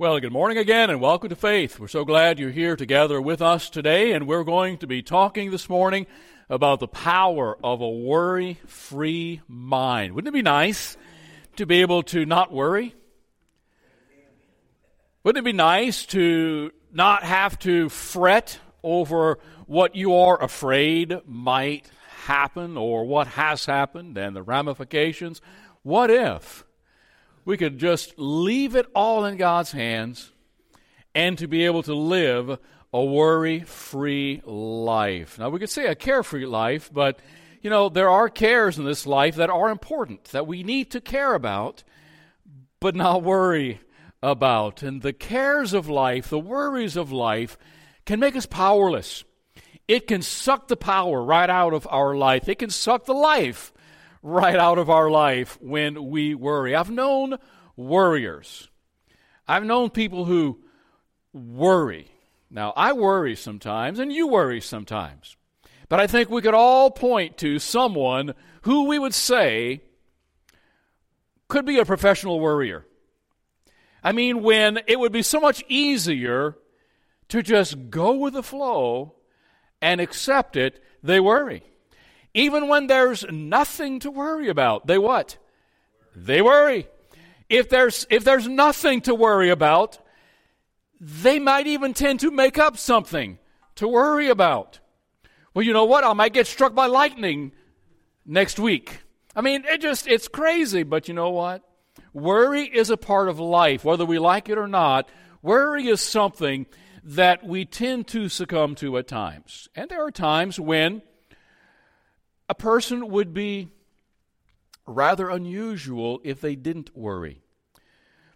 Well, good morning again and welcome to Faith. We're so glad you're here together with us today, and we're going to be talking this morning about the power of a worry free mind. Wouldn't it be nice to be able to not worry? Wouldn't it be nice to not have to fret over what you are afraid might happen or what has happened and the ramifications? What if? We could just leave it all in God's hands and to be able to live a worry free life. Now, we could say a carefree life, but you know, there are cares in this life that are important, that we need to care about, but not worry about. And the cares of life, the worries of life, can make us powerless. It can suck the power right out of our life. It can suck the life right out of our life when we worry. I've known worriers. I've known people who worry. Now, I worry sometimes, and you worry sometimes. But I think we could all point to someone who we would say could be a professional worrier. I mean, when it would be so much easier to just go with the flow and accept it, they worry. Even when there's nothing to worry about, they what? They worry. If there's, if there's nothing to worry about, they might even tend to make up something to worry about. Well, you know what? I might get struck by lightning next week. I mean, it just, it's crazy, but you know what? Worry is a part of life, whether we like it or not. Worry is something that we tend to succumb to at times. And there are times when a person would be rather unusual if they didn't worry.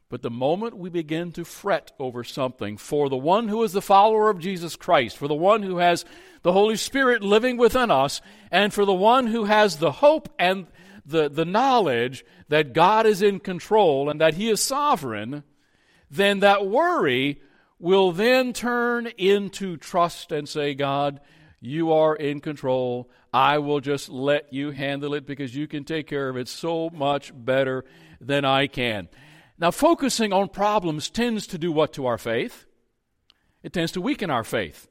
But the moment we begin to fret over something, for the one who is the follower of Jesus Christ, for the one who has the Holy Spirit living within us, and for the one who has the hope and the, the knowledge that God is in control and that He is sovereign, then that worry will then turn into trust and say, God, you are in control. I will just let you handle it because you can take care of it so much better than I can. Now, focusing on problems tends to do what to our faith? It tends to weaken our faith.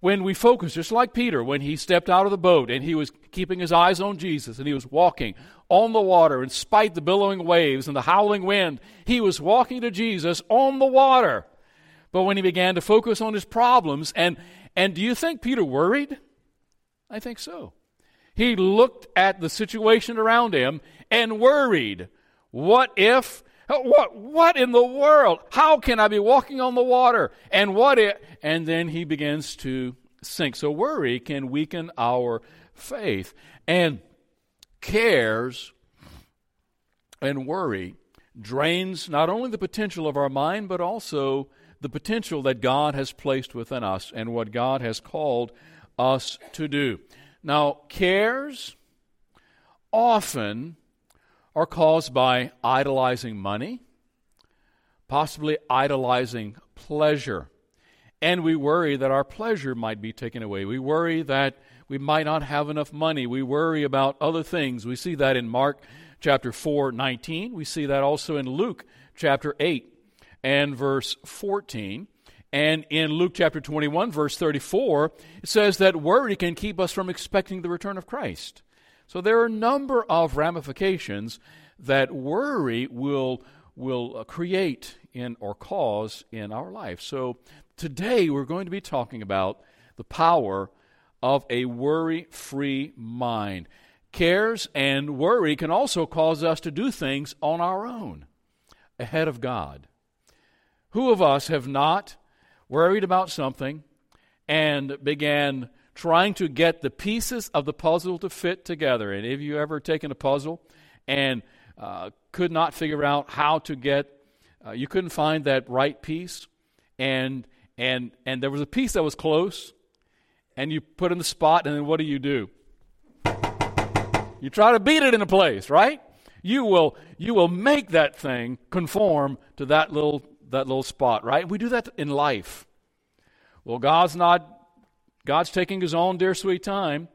When we focus, just like Peter, when he stepped out of the boat and he was keeping his eyes on Jesus and he was walking on the water, in spite the billowing waves and the howling wind, he was walking to Jesus on the water. But when he began to focus on his problems and and do you think Peter worried? I think so. He looked at the situation around him and worried. What if? What, what in the world? How can I be walking on the water? And what if? And then he begins to sink. So worry can weaken our faith. And cares and worry drains not only the potential of our mind, but also the potential that God has placed within us and what God has called us to do. Now, cares often are caused by idolizing money, possibly idolizing pleasure. And we worry that our pleasure might be taken away. We worry that we might not have enough money. We worry about other things. We see that in Mark chapter 4, 19. We see that also in Luke chapter 8 and verse 14. And in Luke chapter 21, verse 34, it says that worry can keep us from expecting the return of Christ. So there are a number of ramifications that worry will, will create in or cause in our life. So today we're going to be talking about the power of a worry free mind. Cares and worry can also cause us to do things on our own, ahead of God. Who of us have not worried about something and began trying to get the pieces of the puzzle to fit together? And have you ever taken a puzzle and uh, could not figure out how to get, uh, you couldn't find that right piece, and and and there was a piece that was close, and you put in the spot, and then what do you do? You try to beat it into place, right? You will you will make that thing conform to that little that little spot, right? We do that in life. Well, God's not, God's taking his own dear sweet time.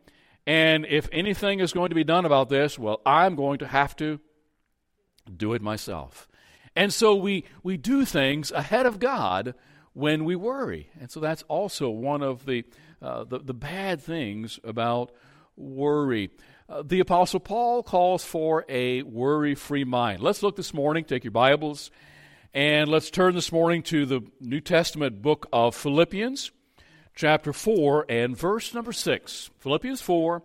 And if anything is going to be done about this, well, I'm going to have to do it myself. And so we, we do things ahead of God when we worry. And so that's also one of the, uh, the, the, bad things about worry. Uh, the Apostle Paul calls for a worry free mind. Let's look this morning, take your Bibles, and let's turn this morning to the New Testament book of Philippians, chapter 4, and verse number 6. Philippians 4,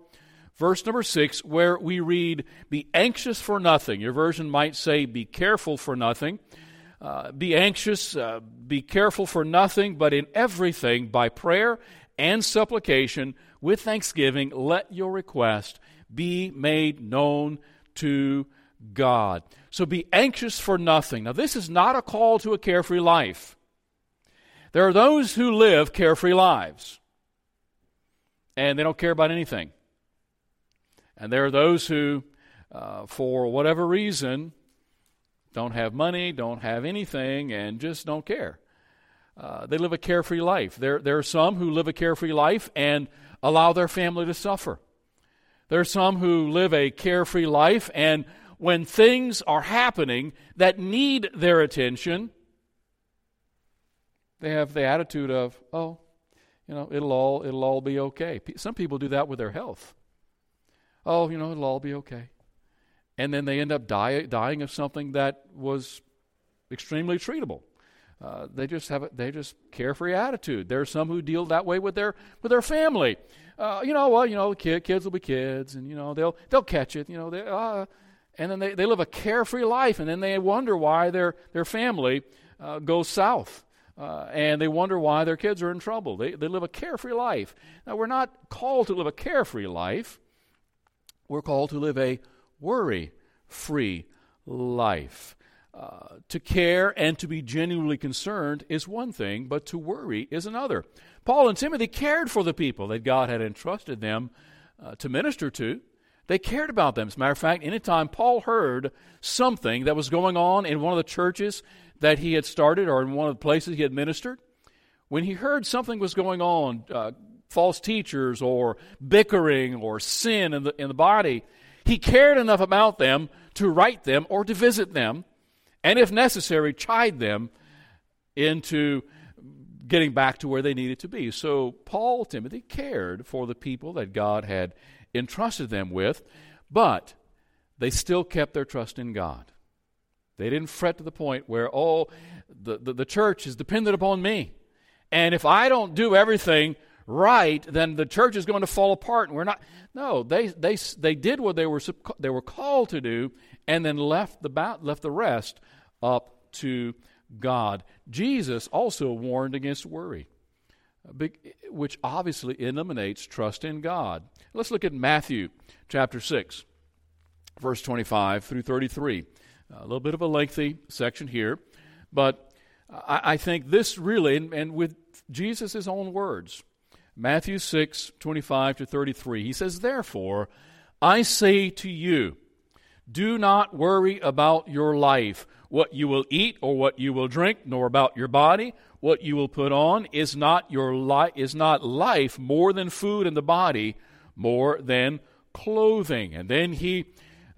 verse number 6, where we read, Be anxious for nothing. Your version might say, Be careful for nothing. Uh, be anxious, uh, be careful for nothing, but in everything, by prayer and supplication, with thanksgiving, let your request be made known to God. So be anxious for nothing. Now, this is not a call to a carefree life. There are those who live carefree lives, and they don't care about anything. And there are those who, uh, for whatever reason, don't have money, don't have anything, and just don't care. Uh, they live a carefree life. There, there are some who live a carefree life and allow their family to suffer. There are some who live a carefree life, and when things are happening that need their attention, they have the attitude of, "Oh, you know, it'll all it'll all be okay." Some people do that with their health. Oh, you know, it'll all be okay, and then they end up die, dying of something that was extremely treatable. Uh, they just have a, they just carefree attitude. There are some who deal that way with their with their family. Uh, you know, well, you know, kid, kids will be kids, and you know they'll they'll catch it. You know, they, uh, and then they, they live a carefree life, and then they wonder why their their family uh, goes south. Uh, and they wonder why their kids are in trouble. They, they live a carefree life. Now, we're not called to live a carefree life. We're called to live a worry free life. Uh, to care and to be genuinely concerned is one thing, but to worry is another. Paul and Timothy cared for the people that God had entrusted them uh, to minister to. They cared about them. As a matter of fact, anytime Paul heard something that was going on in one of the churches that he had started or in one of the places he had ministered, when he heard something was going on, uh, false teachers or bickering or sin in the, in the body, he cared enough about them to write them or to visit them and if necessary, chide them into getting back to where they needed to be. So Paul, Timothy cared for the people that God had entrusted them with, but they still kept their trust in God. They didn't fret to the point where, oh, the, the, the church is dependent upon me. And if I don't do everything right, then the church is going to fall apart and we're not. No, they, they, they did what they were, they were called to do and then left the, left the rest up to God. Jesus also warned against worry, uh, which obviously eliminates trust in God. Let's look at Matthew chapter 6, verse 25 through 33. A little bit of a lengthy section here, but I, I think this really, and, and with Jesus' own words, Matthew 6, 25 to 33, he says, Therefore, I say to you, do not worry about your life, what you will eat or what you will drink, nor about your body, what you will put on. Is not your life is not life more than food and the body more than clothing? And then he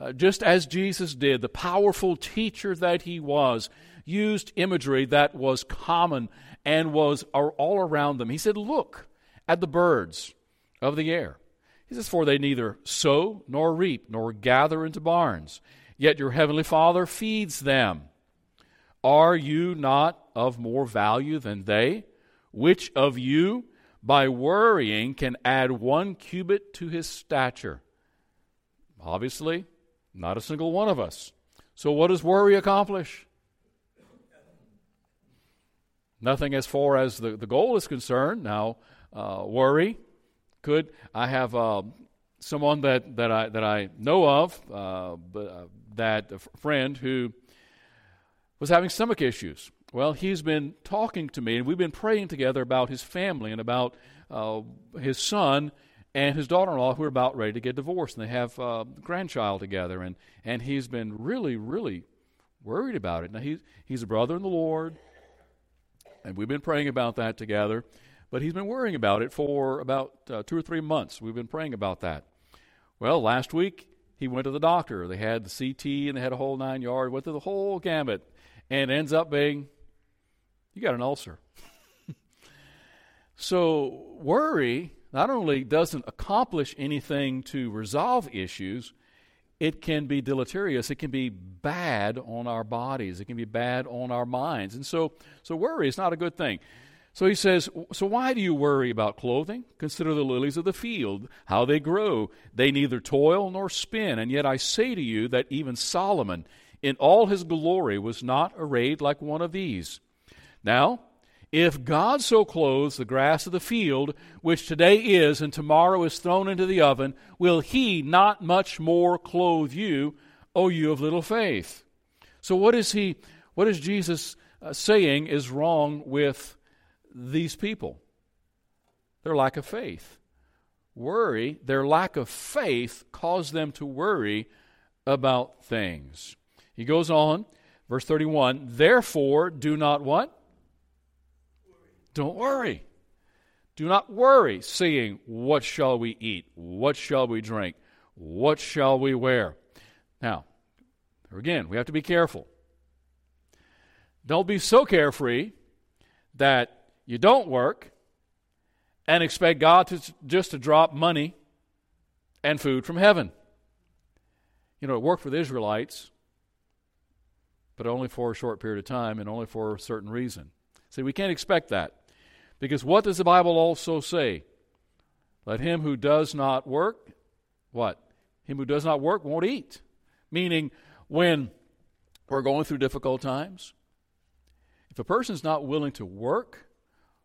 uh, just as Jesus did, the powerful teacher that he was, used imagery that was common and was all around them. He said, Look at the birds of the air. He says, For they neither sow nor reap nor gather into barns, yet your heavenly Father feeds them. Are you not of more value than they? Which of you, by worrying, can add one cubit to his stature? Obviously, not a single one of us. So, what does worry accomplish? Nothing as far as the, the goal is concerned. Now, uh, worry could I have uh, someone that, that I that I know of, uh, uh, that a friend who was having stomach issues. Well, he's been talking to me, and we've been praying together about his family and about uh, his son and his daughter-in-law who are about ready to get divorced, and they have uh, a grandchild together, and and he's been really, really worried about it. Now he's he's a brother in the Lord, and we've been praying about that together. But he's been worrying about it for about uh, two or three months. We've been praying about that. Well, last week he went to the doctor. They had the CT and they had a whole nine yard, went through the whole gamut. and ends up being you got an ulcer. so, worry not only doesn't accomplish anything to resolve issues, it can be deleterious. It can be bad on our bodies. It can be bad on our minds. And so, so worry is not a good thing. So he says, So why do you worry about clothing? Consider the lilies of the field, how they grow. They neither toil nor spin. And yet I say to you that even Solomon, in all his glory, was not arrayed like one of these. Now, if God so clothes the grass of the field, which today is and tomorrow is thrown into the oven, will he not much more clothe you, O you of little faith? So what is he what is Jesus uh, saying is wrong with these people? Their lack of faith. Worry, their lack of faith caused them to worry about things. He goes on, verse 31, therefore do not what? Don't worry. Do not worry, saying, What shall we eat? What shall we drink? What shall we wear? Now, again, we have to be careful. Don't be so carefree that you don't work and expect God to just to drop money and food from heaven. You know, it worked for the Israelites, but only for a short period of time and only for a certain reason. See, we can't expect that. Because what does the Bible also say? Let him who does not work, what? Him who does not work won't eat. Meaning, when we're going through difficult times, if a person's not willing to work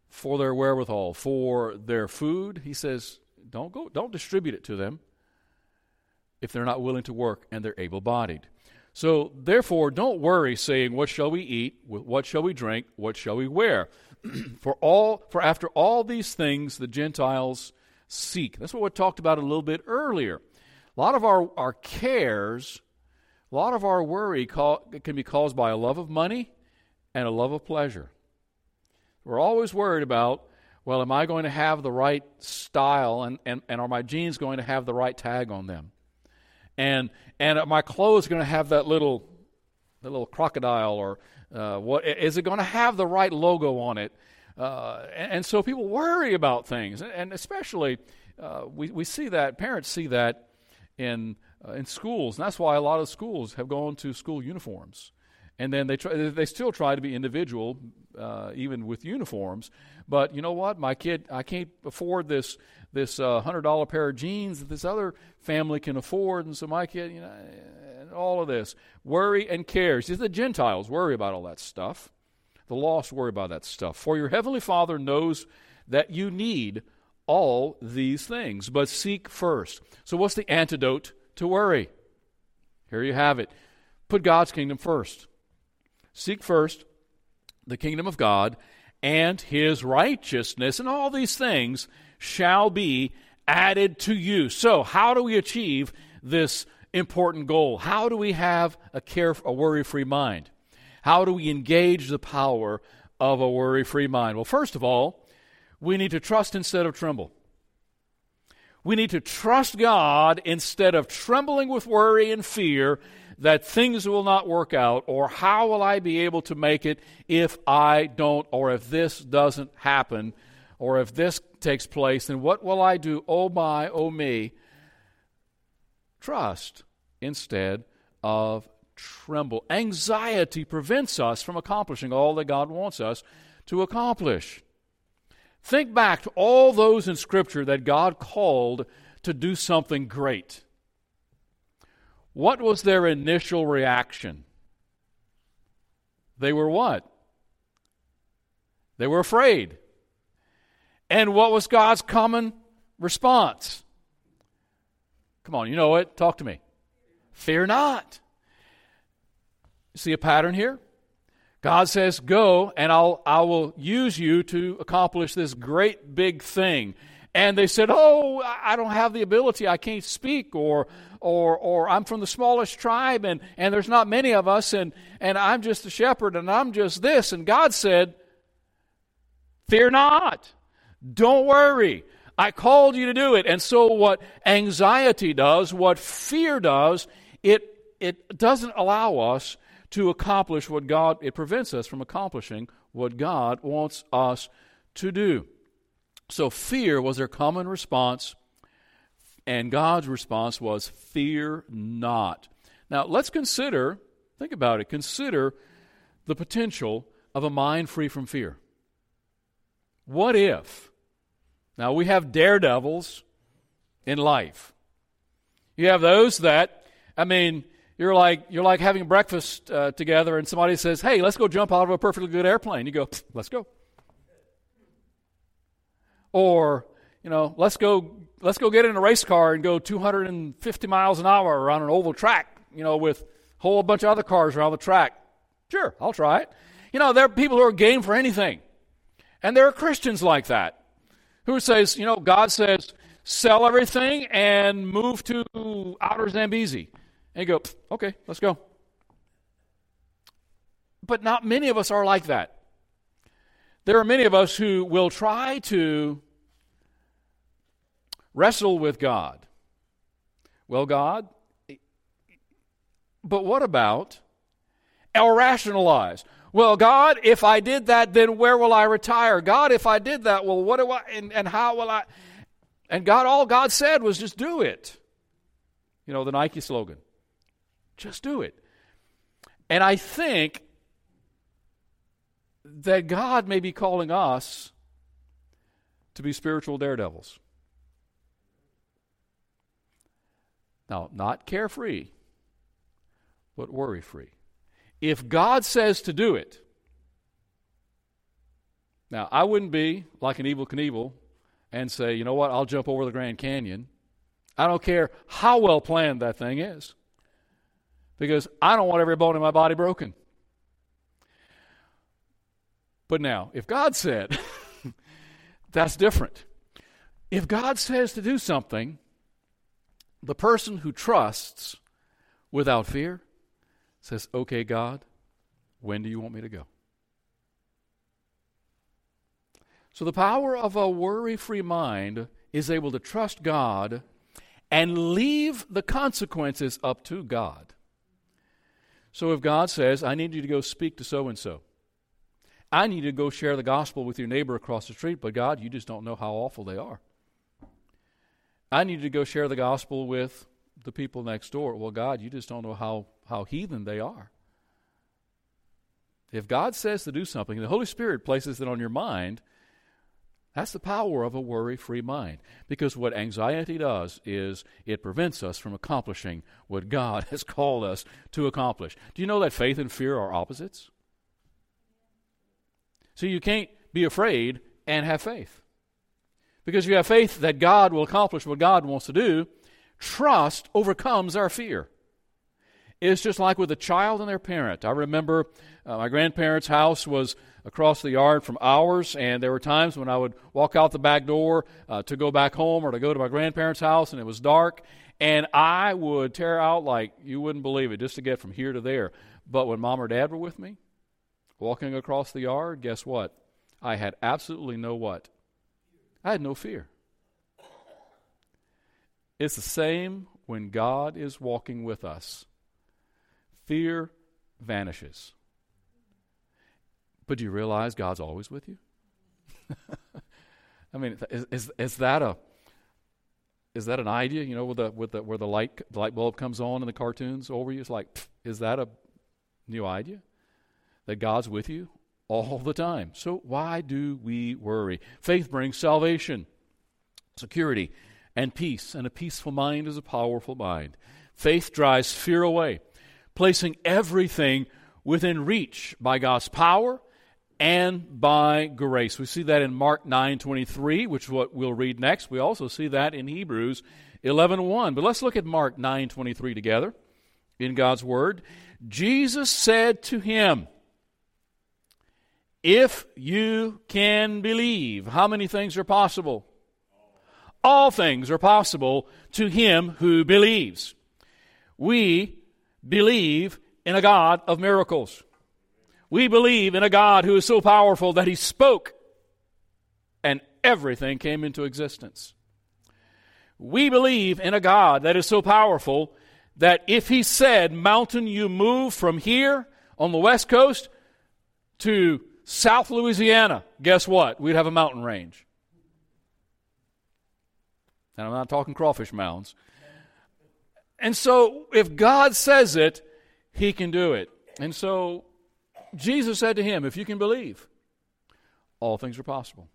for their wherewithal, for their food, he says, don't go, don't distribute it to them if they're not willing to work and they're able bodied. So, therefore, don't worry saying, What shall we eat? What shall we drink? What shall we wear? for all for after all these things the Gentiles seek. That's what we talked about a little bit earlier. A lot of our, our cares, a lot of our worry can be caused by a love of money and a love of pleasure. We're always worried about, well, am I going to have the right style and, and, and are my jeans going to have the right tag on them? And and are my clothes going to have that little that little crocodile or uh, what is it going to have the right logo on it? Uh, and, and, so people worry about things, and especially uh, we we see that parents see that in uh, in schools, and that's why a lot of schools have gone to school uniforms, and then they try, they still try to be individual, uh, even with uniforms. But you know what, my kid, I can't afford this this uh, hundred dollar pair of jeans that this other family can afford, and so my kid, you know all of this. Worry and cares. The Gentiles worry about all that stuff. The lost worry about that stuff. For your heavenly Father knows that you need all these things, but seek first. So, what's the antidote to worry? Here you have it. Put God's kingdom first. Seek first the kingdom of God and his righteousness, and all these things shall be added to you. So, how do we achieve this important goal. How do we have a care a worry-free mind? How do we engage the power of a worry-free mind? Well, first of all, we need to trust instead of tremble. We need to trust God instead of trembling with worry and fear that things will not work out, or how will I be able to make it if I don't, or if this doesn't happen, or if this takes place, then what will I do? Oh my, oh me. Trust instead of tremble. Anxiety prevents us from accomplishing all that God wants us to accomplish. Think back to all those in Scripture that God called to do something great. What was their initial reaction? They were what? They were afraid. And what was God's common response? Come on, you know it. Talk to me. Fear not. See a pattern here? God says, Go, and I'll, I will use you to accomplish this great big thing. And they said, Oh, I don't have the ability. I can't speak, or, or, or I'm from the smallest tribe, and, and there's not many of us, and, and I'm just a shepherd, and I'm just this. And God said, Fear not. Don't worry. I called you to do it. And so, what anxiety does, what fear does, it, it doesn't allow us to accomplish what God, it prevents us from accomplishing what God wants us to do. So fear was their common response, and God's response was, Fear not. Now let's consider, think about it, consider the potential of a mind free from fear. What if? Now we have daredevils in life. You have those that, I mean, you're like you're like having breakfast uh, together, and somebody says, "Hey, let's go jump out of a perfectly good airplane." You go, "Let's go." Or, you know, let's go let's go get in a race car and go 250 miles an hour around an oval track, you know, with a whole bunch of other cars around the track. Sure, I'll try it. You know, there are people who are game for anything. And there are Christians like that who says, you know, God says, sell everything and move to outer Zambezi. And you go, okay, let's go. But not many of us are like that. There are many of us who will try to Wrestle with God. Well, God, but what about or rationalize? Well, God, if I did that, then where will I retire? God, if I did that, well, what do I, and, and how will I? And God, all God said was just do it. You know, the Nike slogan just do it. And I think that God may be calling us to be spiritual daredevils. Now, not carefree, but worry free. If God says to do it, now I wouldn't be like an Evel Knievel and say, you know what, I'll jump over the Grand Canyon. I don't care how well planned that thing is because I don't want every bone in my body broken. But now, if God said, that's different. If God says to do something, the person who trusts without fear says, Okay, God, when do you want me to go? So, the power of a worry free mind is able to trust God and leave the consequences up to God. So, if God says, I need you to go speak to so and so, I need you to go share the gospel with your neighbor across the street, but God, you just don't know how awful they are. I need to go share the gospel with the people next door. Well, God, you just don't know how, how heathen they are. If God says to do something, the Holy Spirit places it on your mind, that's the power of a worry free mind. Because what anxiety does is it prevents us from accomplishing what God has called us to accomplish. Do you know that faith and fear are opposites? So you can't be afraid and have faith. Because you have faith that God will accomplish what God wants to do, trust overcomes our fear. It's just like with a child and their parent. I remember uh, my grandparents' house was across the yard from ours, and there were times when I would walk out the back door uh, to go back home or to go to my grandparents' house, and it was dark, and I would tear out like you wouldn't believe it just to get from here to there. But when mom or dad were with me, walking across the yard, guess what? I had absolutely no what? I had no fear. It's the same when God is walking with us. Fear vanishes. But do you realize God's always with you? I mean, is, is, is, that a is that an idea? You know, with the with the where the light light bulb comes on in the cartoons over you, it's like, pff, is that a new idea? That God's with you all the time. So why do we worry? Faith brings salvation, security, and peace, and a peaceful mind is a powerful mind. Faith drives fear away, placing everything within reach by God's power and by grace. We see that in Mark 9:23, which is what we'll read next. We also see that in Hebrews 11:1. But let's look at Mark 9:23 together in God's word. Jesus said to him, if you can believe. How many things are possible? All things are possible to him who believes. We believe in a God of miracles. We believe in a God who is so powerful that he spoke and everything came into existence. We believe in a God that is so powerful that if he said, Mountain, you move from here on the west coast to South Louisiana, guess what? We'd have a mountain range. And I'm not talking crawfish mounds. And so, if God says it, He can do it. And so, Jesus said to him, If you can believe, all things are possible.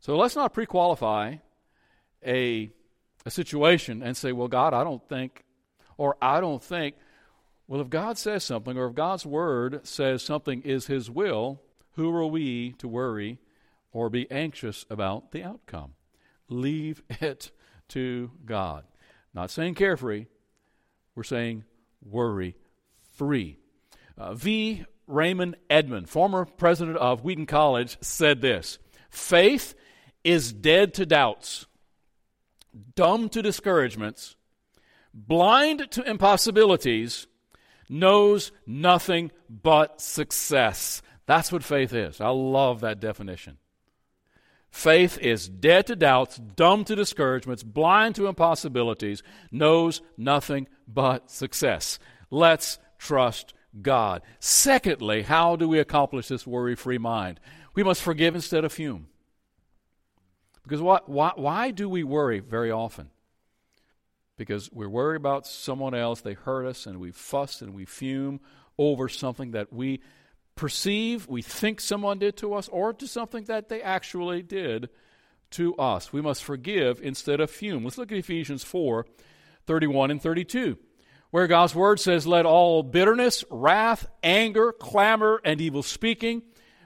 So, let's not pre qualify a, a situation and say, Well, God, I don't think, or I don't think. Well, if God says something, or if God's word says something is His will, who are we to worry or be anxious about the outcome? Leave it to God. Not saying carefree, we're saying worry free. Uh, v. Raymond Edman, former president of Wheaton College, said this Faith is dead to doubts, dumb to discouragements, blind to impossibilities, knows nothing but success. That's what faith is. I love that definition. Faith is dead to doubts, dumb to discouragements, blind to impossibilities, knows nothing but success. Let's trust God. Secondly, how do we accomplish this worry free mind? We must forgive instead of fume. Because what, why, why do we worry very often? Because we're worried about someone else, they hurt us, and we fuss and we fume over something that we perceive, we think someone did to us, or to something that they actually did to us. We must forgive instead of fume. Let's look at Ephesians 4 31 and 32, where God's word says, Let all bitterness, wrath, anger, clamor, and evil speaking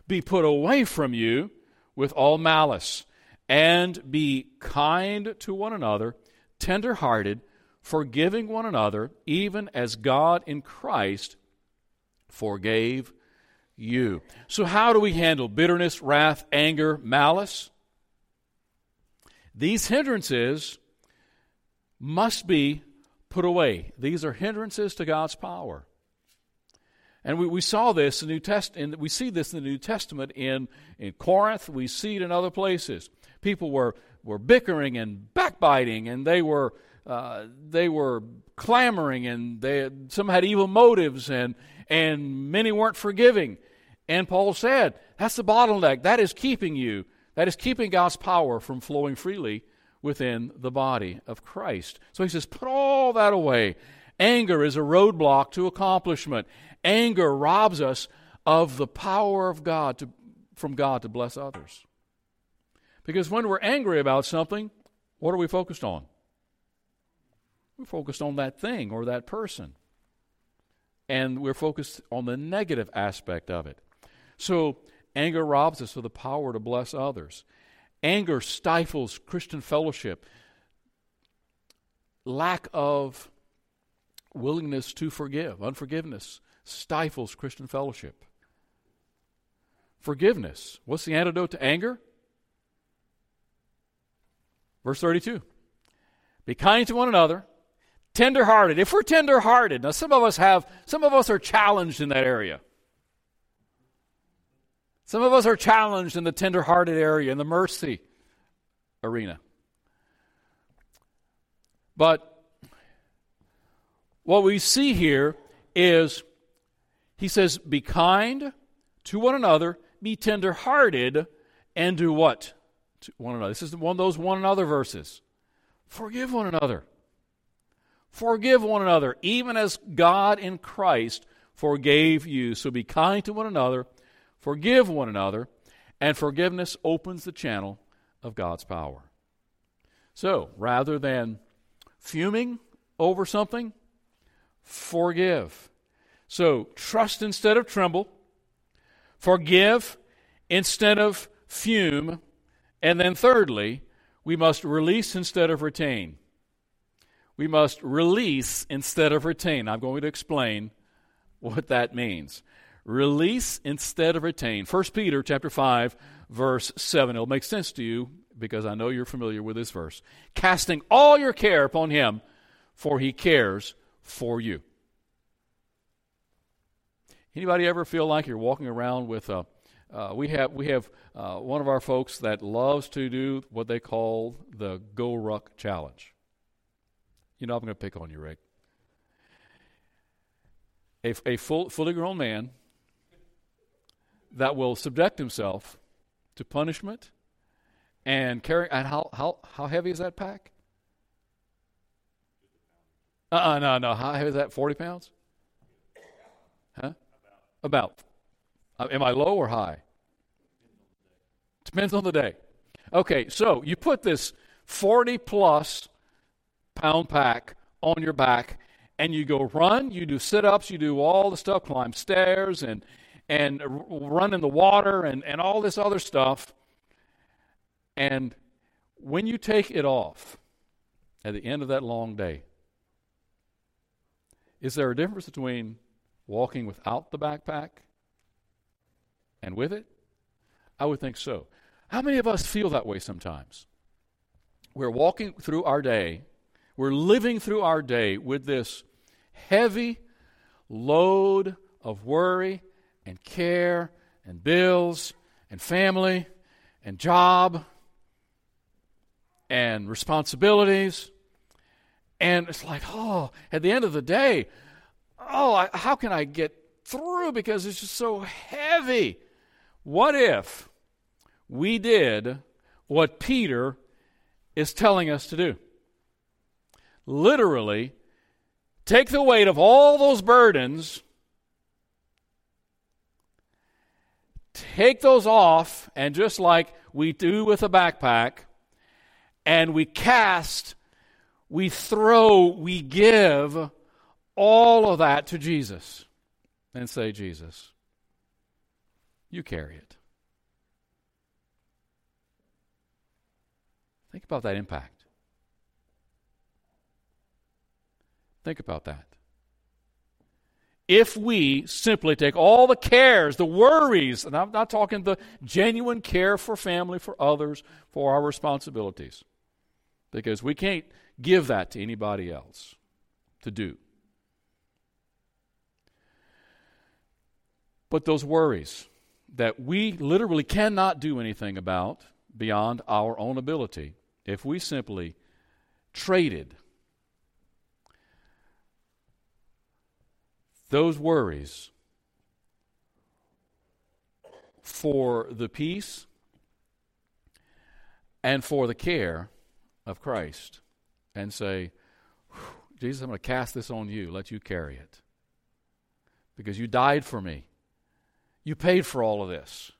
be put away from you with all malice, and be kind to one another, tender hearted, forgiving one another, even as God in Christ forgave you. So, how do we handle bitterness, wrath, anger, malice? These hindrances must be put away. These are hindrances to God's power. And we, we saw this in the New Testament, we see this in the New Testament in, in Corinth, we see it in other places. People were, were bickering and backbiting, and they were, uh, they were clamoring, and they, some had evil motives, and, and many weren't forgiving. And Paul said, that's the bottleneck. That is keeping you, that is keeping God's power from flowing freely within the body of Christ. So he says, put all that away. Anger is a roadblock to accomplishment. Anger robs us of the power of God to, from God to bless others. Because when we're angry about something, what are we focused on? We're focused on that thing or that person. And we're focused on the negative aspect of it. So anger robs us of the power to bless others. Anger stifles Christian fellowship. Lack of willingness to forgive, unforgiveness, stifles Christian fellowship. Forgiveness. What's the antidote to anger? Verse 32. Be kind to one another, tenderhearted. If we're tenderhearted, now some of us have, some of us are challenged in that area. Some of us are challenged in the tender-hearted area, in the mercy arena. But what we see here is he says, Be kind to one another, be tender-hearted, and do what? To one another. This is one of those one another verses. Forgive one another. Forgive one another, even as God in Christ forgave you. So be kind to one another Forgive one another, and forgiveness opens the channel of God's power. So, rather than fuming over something, forgive. So, trust instead of tremble, forgive instead of fume, and then thirdly, we must release instead of retain. We must release instead of retain. I'm going to explain what that means. Release instead of retain. 1 Peter chapter 5 verse 7. It'll make sense to you because I know you're familiar with this verse. Casting all your care upon him for he cares for you. Anybody ever feel like you're walking around with a uh, we have we have uh, one of our folks that loves to do what they call the Go Ruck Challenge. You know I'm going to pick on you, Rick. a, a full, fully grown man that will subject himself to punishment and carry. And how, how, how heavy is that pack? Uh uh no, no. How heavy is that? 40 pounds? Huh? About. Uh, Uh, am I low or high? Depends on the day. Okay, so you put this 40 plus pound pack on your back and you go run, you do sit ups, you do all the stuff, climb stairs and, and run in the water and, and all this other stuff. And when you take it off at the end of that long day, is there a difference between walking without the backpack and with it? I would think so. How many of us feel that way sometimes? We're walking through our day, we're living through our day with this heavy load of worry and care and bills and family and job and responsibilities. And it's like, oh, at the end of the day, oh, I, how can I get through because it's just so heavy? What if we did what Peter is telling us to do? Literally, take the weight of all those burdens, take those off, and just like we do with a backpack, and we cast, we throw, we give all of that to Jesus and say, Jesus, you carry it. Think about that impact. Think about that. If we simply take all the cares, the worries, and I'm not talking the genuine care for family, for others, for our responsibilities, because we can't give that to anybody else to do. But those worries that we literally cannot do anything about beyond our own ability, if we simply traded those worries for the peace and for the care of Christ and say, Jesus, I'm going to cast this on you. Let you carry it. Because you died for me. You paid for all of this.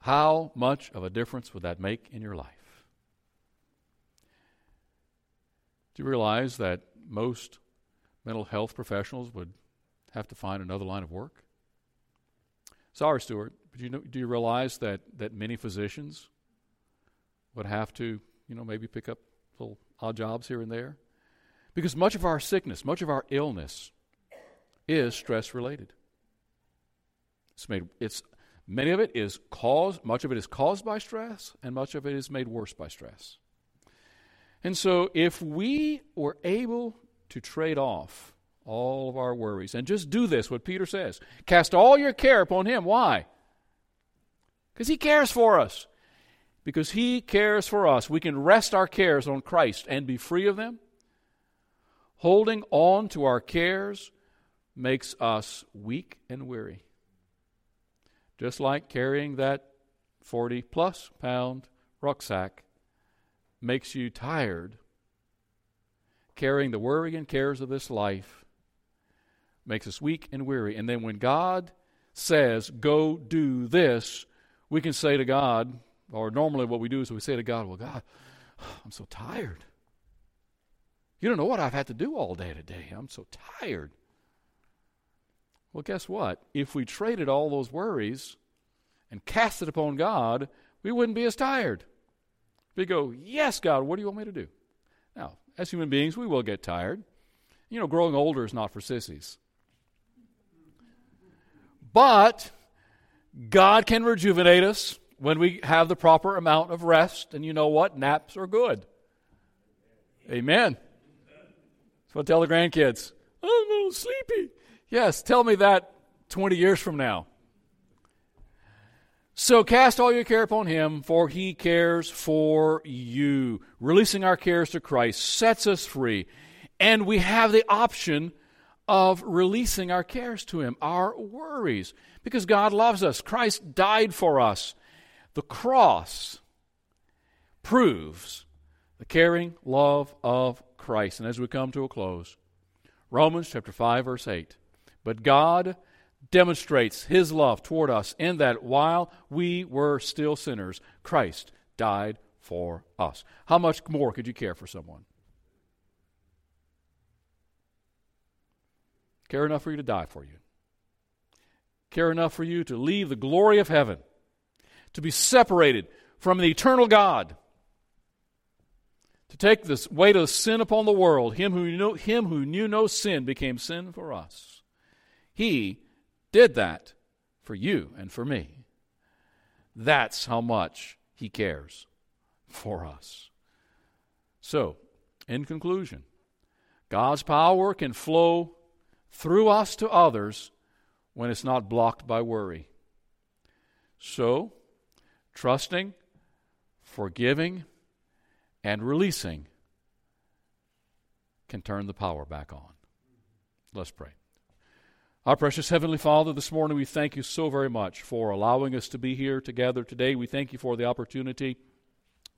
How much of a difference would that make in your life? Do you realize that most mental health professionals would have to find another line of work? Sorry, Stuart, but you know, do you realize that, that many physicians would have to, you know, maybe pick up little odd jobs here and there? Because much of our sickness, much of our illness is stress related. It's made it's many of it is caused much of it is caused by stress and much of it is made worse by stress. And so, if we were able to trade off all of our worries and just do this, what Peter says cast all your care upon Him. Why? Because He cares for us. Because He cares for us. We can rest our cares on Christ and be free of them. Holding on to our cares makes us weak and weary. Just like carrying that 40 plus pound rucksack makes you tired, carrying the worry and cares of this life makes us weak and weary. And then when God says, go do this, we can say to God, or normally what we do is we say to God, well, God, I'm so tired. You don't know what I've had to do all day today. I'm so tired. Well, guess what? If we traded all those worries and cast it upon God, we wouldn't be as tired. We go, Yes, God, what do you want me to do? Now, as human beings, we will get tired. You know, growing older is not for sissies. But God can rejuvenate us when we have the proper amount of rest. And you know what? Naps are good. Amen. That's what I tell the grandkids. I'm a little sleepy. Yes, tell me that 20 years from now. So cast all your care upon him, for he cares for you. Releasing our cares to Christ sets us free. And we have the option of releasing our cares to Him, our worries, because God loves us. Christ died for us. The cross proves the caring love of Christ. And as we come to a close, Romans chapter 5 verse 8. But God demonstrates his love toward us in that while we were still sinners, Christ died for us. How much more could you care for someone? Care enough for you to die for you. Care enough for you to leave the glory of heaven, to be separated from the eternal God, to take this weight of sin upon the world. Him who knew, him who knew no sin became sin for us. He did that for you and for me. That's how much He cares for us. So, in conclusion, God's power can flow through us to others when it's not blocked by worry. So, trusting, forgiving, and releasing can turn the power back on. Let's pray. Our precious Heavenly Father, this morning we thank you so very much for allowing us to be here together today. We thank you for the opportunity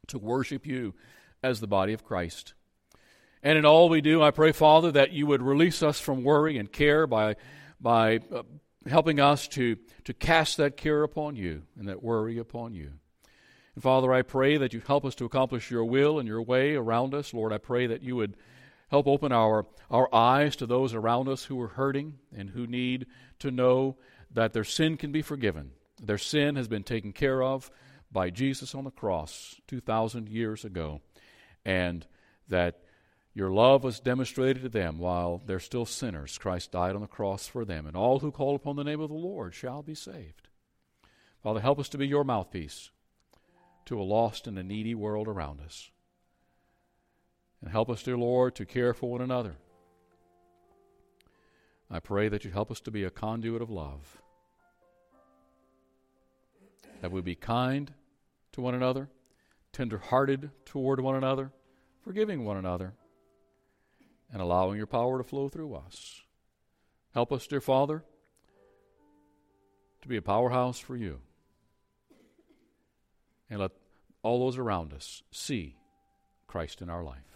to worship you as the body of Christ. And in all we do, I pray, Father, that you would release us from worry and care by, by uh, helping us to, to cast that care upon you and that worry upon you. And Father, I pray that you help us to accomplish your will and your way around us. Lord, I pray that you would help open our, our eyes to those around us who are hurting and who need to know that their sin can be forgiven. Their sin has been taken care of by Jesus on the cross 2,000 years ago, and that your love was demonstrated to them while they're still sinners. Christ died on the cross for them, and all who call upon the name of the Lord shall be saved. Father, help us to be your mouthpiece to a lost and a needy world around us. And help us, dear Lord, to care for one another. I pray that you help us to be a conduit of love. That we be kind to one another, tender hearted toward one another, forgiving one another, and allowing your power to flow through us. Help us, dear Father, to be a powerhouse for you. And let all those around us see Christ in our life.